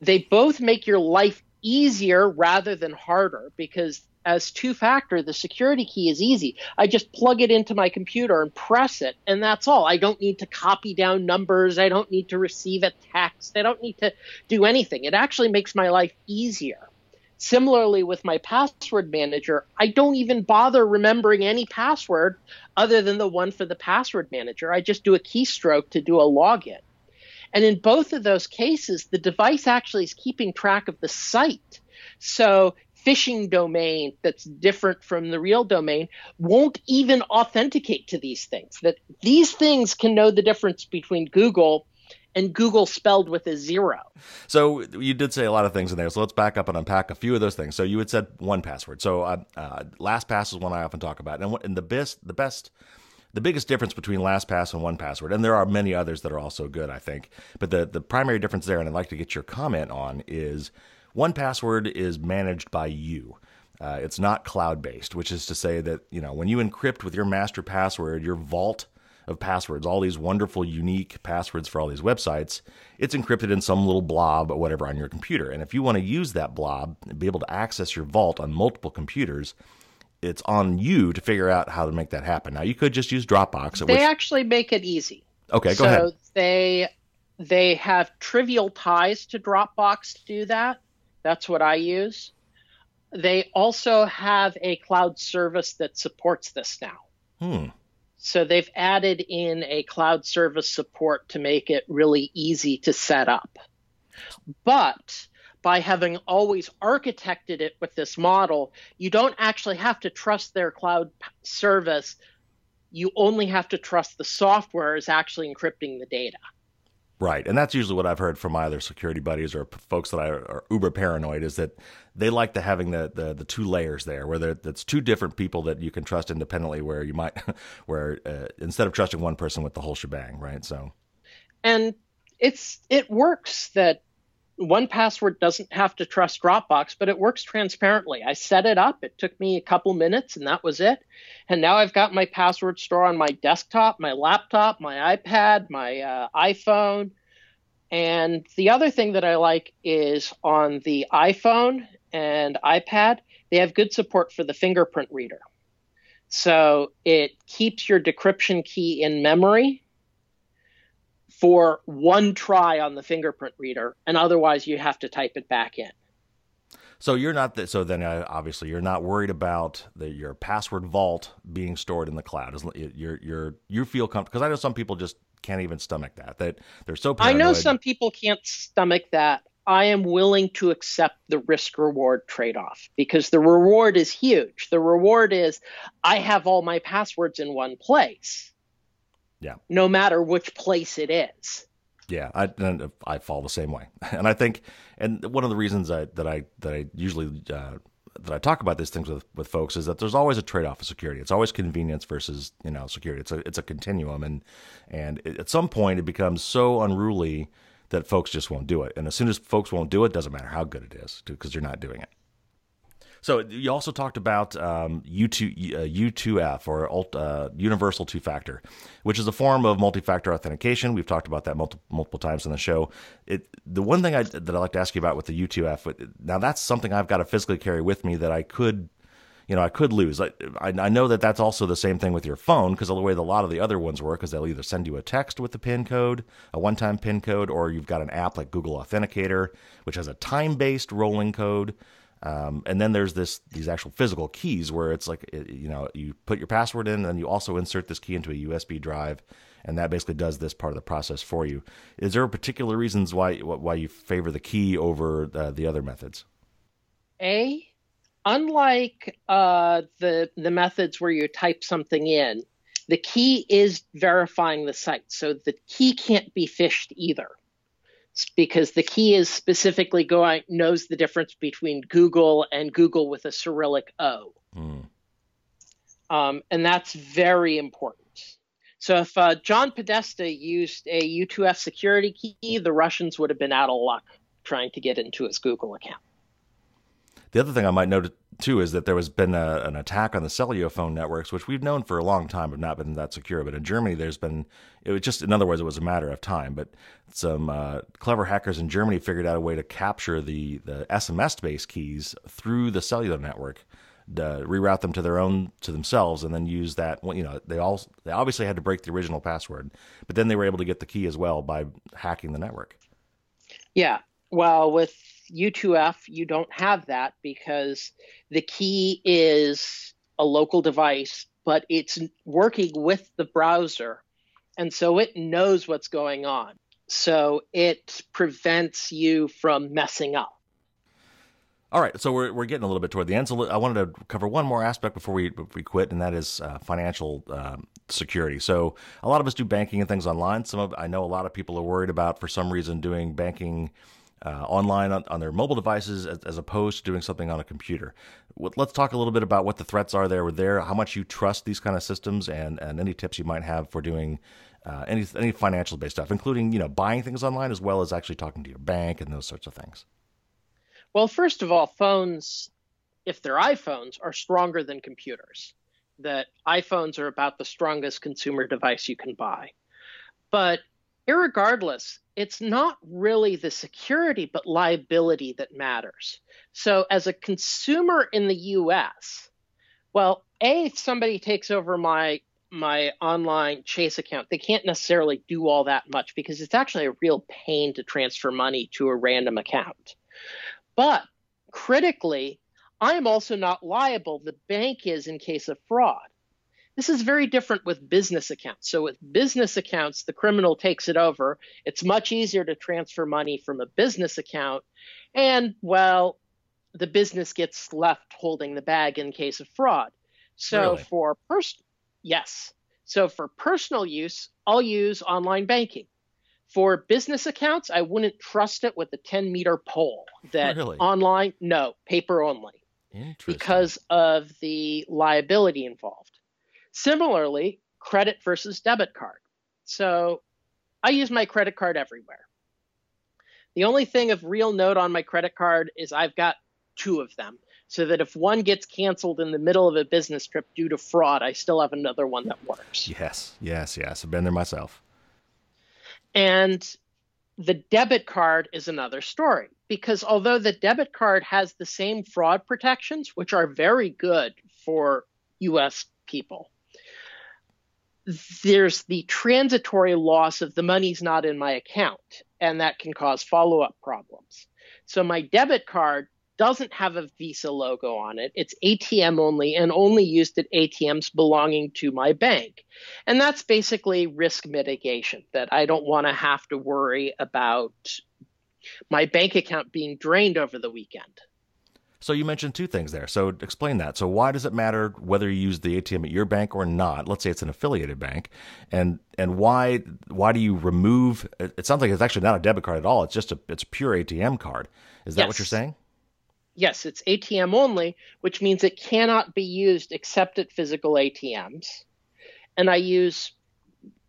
C: They both make your life easier rather than harder because as two factor, the security key is easy. I just plug it into my computer and press it, and that's all. I don't need to copy down numbers. I don't need to receive a text. I don't need to do anything. It actually makes my life easier. Similarly, with my password manager, I don't even bother remembering any password other than the one for the password manager. I just do a keystroke to do a login. And in both of those cases, the device actually is keeping track of the site. So phishing domain that's different from the real domain won't even authenticate to these things. That these things can know the difference between Google and Google spelled with a zero.
A: So you did say a lot of things in there. So let's back up and unpack a few of those things. So you had said 1Password. So uh, uh, LastPass is one I often talk about, and, and the best, the best. The biggest difference between LastPass and 1Password, and there are many others that are also good, I think, but the, the primary difference there, and I'd like to get your comment on, is 1Password is managed by you. Uh, it's not cloud based, which is to say that you know when you encrypt with your master password, your vault of passwords, all these wonderful, unique passwords for all these websites, it's encrypted in some little blob or whatever on your computer. And if you want to use that blob and be able to access your vault on multiple computers, it's on you to figure out how to make that happen. Now, you could just use Dropbox.
C: They which... actually make it easy.
A: Okay, go
C: so
A: ahead.
C: So they they have trivial ties to Dropbox to do that. That's what I use. They also have a cloud service that supports this now.
A: Hmm.
C: So they've added in a cloud service support to make it really easy to set up. But by having always architected it with this model, you don't actually have to trust their cloud service. You only have to trust the software is actually encrypting the data.
A: Right, and that's usually what I've heard from either security buddies or folks that are uber paranoid is that they like the having the the, the two layers there, where it's two different people that you can trust independently. Where you might, [LAUGHS] where uh, instead of trusting one person with the whole shebang, right? So,
C: and it's it works that 1Password doesn't have to trust Dropbox, but it works transparently. I set it up. It took me a couple minutes, and that was it. And now I've got my password store on my desktop, my laptop, my iPad, my uh, iPhone. And the other thing that I like is on the iPhone and iPad, they have good support for the fingerprint reader. So it keeps your decryption key in memory for one try on the fingerprint reader, and otherwise you have to type it back in.
A: So you're not that. So then, uh, obviously, you're not worried about the, your password vault being stored in the cloud. You're you're you feel comfortable because I know some people just can't even stomach that. That they're so. Paranoid.
C: I know some people can't stomach that. I am willing to accept the risk reward trade off because the reward is huge. The reward is I have all my passwords in one place.
A: Yeah.
C: No matter which place it is.
A: Yeah, I I fall the same way, [LAUGHS] and I think, and one of the reasons I, that I that I usually uh, that I talk about these things with, with folks is that there's always a trade off of security. It's always convenience versus you know security. It's a it's a continuum, and and at some point it becomes so unruly that folks just won't do it. And as soon as folks won't do it, doesn't matter how good it is because you're not doing it. So you also talked about um, U2, uh, U2F or uh, Universal Two Factor, which is a form of multi-factor authentication. We've talked about that multiple, multiple times in the show. It, the one thing I, that I'd like to ask you about with the U2F, now that's something I've got to physically carry with me that I could you know, I could lose. I, I, know that that's also the same thing with your phone because the way a lot of the other ones work is they'll either send you a text with the PIN code, a one-time PIN code, or you've got an app like Google Authenticator, which has a time-based rolling code. Um, and then there's this these actual physical keys where it's like you know you put your password in, and you also insert this key into a USB drive, and that basically does this part of the process for you. Is there particular reasons why why you favor the key over uh, the other methods?
C: A, unlike uh, the the methods where you type something in, the key is verifying the site, so the key can't be phished either because the key is specifically going knows the difference between Google and Google with a Cyrillic O, mm. um, and that's very important. So if uh, John Podesta used a U2F security key, the Russians would have been out of luck trying to get into his Google account.
A: The other thing I might note too is that there has been a, an attack on the cellular phone networks, which we've known for a long time have not been that secure. But in Germany, there's been it was just in other words, it was a matter of time. But some uh, clever hackers in Germany figured out a way to capture the the SMS based keys through the cellular network. To reroute them to their own to themselves and then use that you know they all they obviously had to break the original password but then they were able to get the key as well by hacking the network
C: yeah well with U2F, you don't have that because the key is a local device, but it's working with the browser. And so it knows what's going on. So it prevents you from messing up.
A: All right, so we're, we're getting a little bit toward the end. So I wanted to cover one more aspect before we we quit, and that is uh, financial um, security. So a lot of us do banking and things online. Some of I know a lot of people are worried about for some reason doing banking uh, online on, on, their mobile devices as, as, opposed to doing something on a computer. Let's talk a little bit about what the threats are there. There, how much you trust these kind of systems, and and any tips you might have for doing uh, any any financial based stuff, including you know buying things online as well as actually talking to your bank and those sorts of things.
C: Well, first of all, phones, if they're iPhones, are stronger than computers. That iPhones are about the strongest consumer device you can buy. But Irregardless, it's not really the security but liability that matters. So, as a consumer in the US, well, A, if somebody takes over my my online Chase account, they can't necessarily do all that much because it's actually a real pain to transfer money to a random account. But critically, I am also not liable. The bank is in case of fraud This is very different with business accounts. So, with business accounts, the criminal takes it over. It's much easier to transfer money from a business account. And, well, the business gets left holding the bag in case of fraud. So,
A: Really?
C: for pers- yes. So, for personal use, I'll use online banking. For business accounts, I wouldn't trust it with a 10 meter pole. That
A: Really?
C: online, no, paper only because of the liability involved. Similarly, credit versus debit card. So I use my credit card everywhere. The only thing of real note on my credit card is I've got two of them, so that if one gets canceled in the middle of a business trip due to fraud, I still have another one that works.
A: yes, yes, yes. I've been there myself.
C: And the debit card is another story because although the debit card has the same fraud protections, which are very good for US people, there's the transitory loss of the money's not in my account, and that can cause follow up problems. So my debit card doesn't have a Visa logo on it. It's ATM only and only used at ATMs belonging to my bank. And that's basically risk mitigation that I don't want to have to worry about my bank account being drained over the weekend.
A: So you mentioned two things there. So explain that. So why does it matter whether you use the ATM at your bank or not? Let's say it's an affiliated bank, and and why why do you remove? It sounds like it's actually not a debit card at all. It's just a it's a pure ATM card. Is that what you're saying?
C: Yes, it's ATM only, which means it cannot be used except at physical ATMs. And I use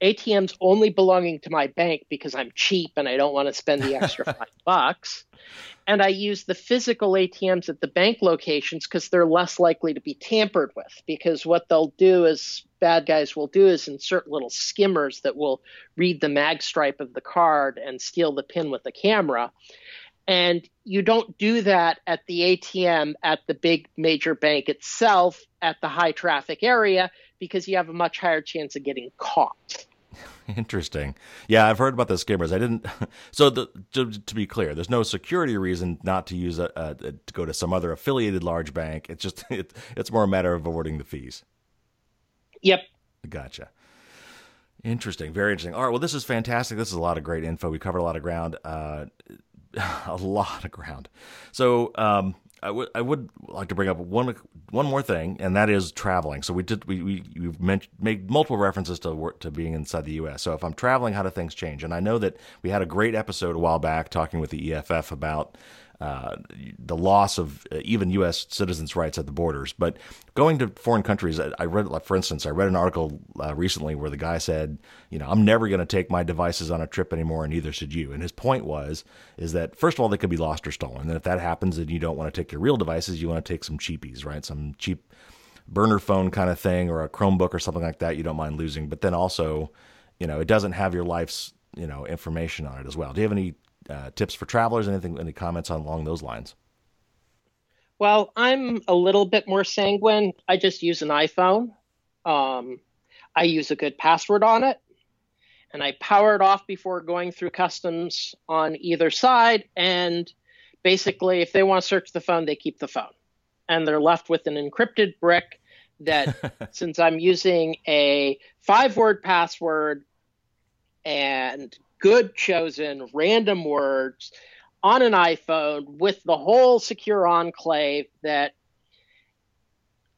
C: ATMs only belonging to my bank because I'm cheap and I don't want to spend the [LAUGHS] extra five bucks. And I use the physical ATMs at the bank locations because they're less likely to be tampered with. Because what they'll do is bad guys will do is insert little skimmers that will read the mag stripe of the card and steal the pin with the camera. And you don't do that at the ATM at the big major bank itself at the high traffic area because you have a much higher chance of getting caught. [LAUGHS]
A: Interesting. Yeah, I've heard about the skimmers. I didn't. [LAUGHS] So the, to, to be clear, there's no security reason not to use a, a to go to some other affiliated large bank. It's just [LAUGHS] it, it's more a matter of avoiding the fees.
C: Yep.
A: Gotcha. Interesting. Very interesting. All right. Well, this is fantastic. This is a lot of great info. We covered a lot of ground. Uh, a lot of ground. So um, I would I would like to bring up one one more thing, and that is traveling. So we did we we you've mentioned made multiple references to work to being inside the U.S. So if I'm traveling, how do things change? And I know that we had a great episode a while back talking with the EFF about uh, the loss of uh, even U.S. citizens' rights at the borders. But going to foreign countries, I, read, like, for instance, I read an article uh, recently where the guy said, you know, I'm never going to take my devices on a trip anymore, and neither should you. And his point was, is that first of all, they could be lost or stolen, and if that happens, then you don't want to take your real devices, you want to take some cheapies, right? Some cheap burner phone kind of thing, or a Chromebook or something like that. You don't mind losing, but then also, you know, it doesn't have your life's you know information on it as well. Do you have any uh, tips for travelers? Anything? Any comments on along those lines?
C: Well, I'm a little bit more sanguine. I just use an iPhone. Um, I use a good password on it, and I power it off before going through customs on either side. And basically, if they want to search the phone, they keep the phone, and they're left with an encrypted brick that, [LAUGHS] since I'm using a five-word password and good chosen random words on an iPhone with the whole secure enclave that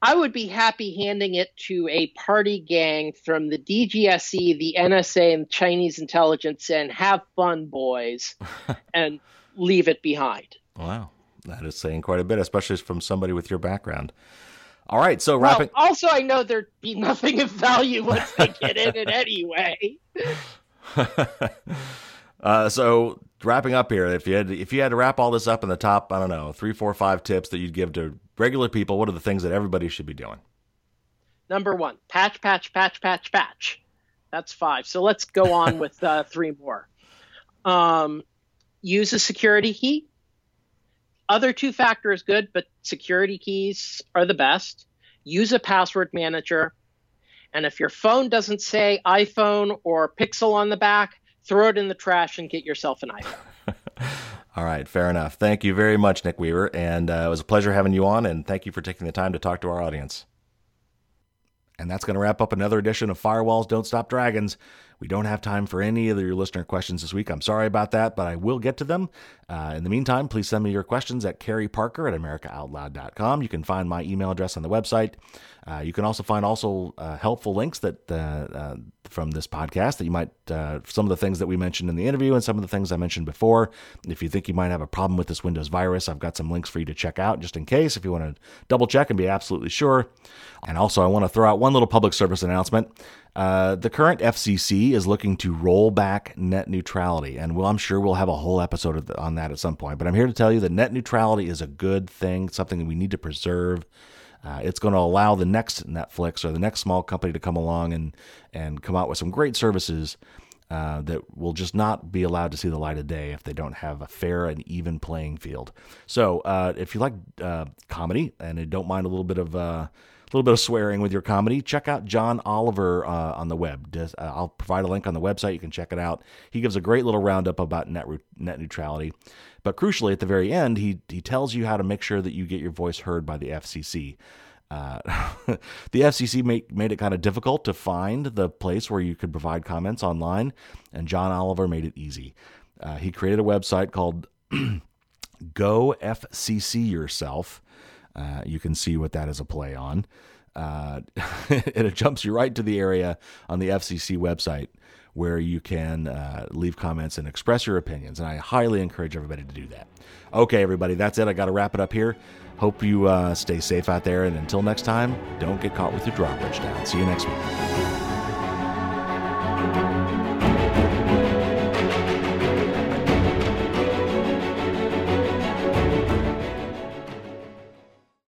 C: I would be happy handing it to a party gang from the DGSE, the NSA, and Chinese intelligence and have fun, boys, [LAUGHS] and leave it behind.
A: Wow, that is saying quite a bit, especially from somebody with your background. All right, so
C: Well,
A: wrapping.
C: also, I know there'd be nothing of value once they get in it [LAUGHS] anyway. [LAUGHS]
A: uh, so wrapping up here, if you had if you had to wrap all this up in the top, I don't know, three, four, five tips that you'd give to regular people, what are the things that everybody should be doing?
C: Number one, patch, patch, patch, patch, patch. That's five. So let's go on [LAUGHS] with uh, three more. Um, use a security key. Other two factor is good, but security keys are the best. Use a password manager. And if your phone doesn't say iPhone or Pixel on the back, throw it in the trash and get yourself an iPhone. [LAUGHS]
A: All right, fair enough. Thank you very much, Nick Weaver, and uh, it was a pleasure having you on. And thank you for taking the time to talk to our audience. And that's going to wrap up another edition of Firewalls Don't Stop Dragons. We don't have time for any of your listener questions this week. I'm sorry about that, but I will get to them. Uh, in the meantime, please send me your questions at Carey Parker at AmericaOutloud.com. You can find my email address on the website. Uh, you can also find also uh, helpful links that uh, uh, from this podcast that you might uh, some of the things that we mentioned in the interview and some of the things I mentioned before. If you think you might have a problem with this Windows virus, I've got some links for you to check out just in case if you want to double check and be absolutely sure. And also, I want to throw out one little public service announcement. Uh, the current FCC is looking to roll back net neutrality, and well, I'm sure we'll have a whole episode on that at some point. But I'm here to tell you that net neutrality is a good thing, something that we need to preserve. Uh, it's going to allow the next Netflix or the next small company to come along and and come out with some great services uh, that will just not be allowed to see the light of day if they don't have a fair and even playing field. So, uh, if you like uh, comedy and don't mind a little bit of uh, little bit of swearing with your comedy, check out John Oliver uh, on the web. Uh, I'll provide a link on the website. You can check it out. He gives a great little roundup about net net neutrality. But crucially, at the very end, he he tells you how to make sure that you get your voice heard by the FCC. Uh, [LAUGHS] the FCC made, made it kind of difficult to find the place where you could provide comments online, and John Oliver made it easy. Uh, he created a website called [CLEARS THROAT] Go FCC Yourself. Uh, you can see what that is a play on. Uh, and [LAUGHS] it jumps you right to the area on the FCC website where you can uh, leave comments and express your opinions. And I highly encourage everybody to do that. Okay, everybody, that's it. I got to wrap it up here. Hope you uh, stay safe out there. And until next time, don't get caught with your drawbridge down. See you next week.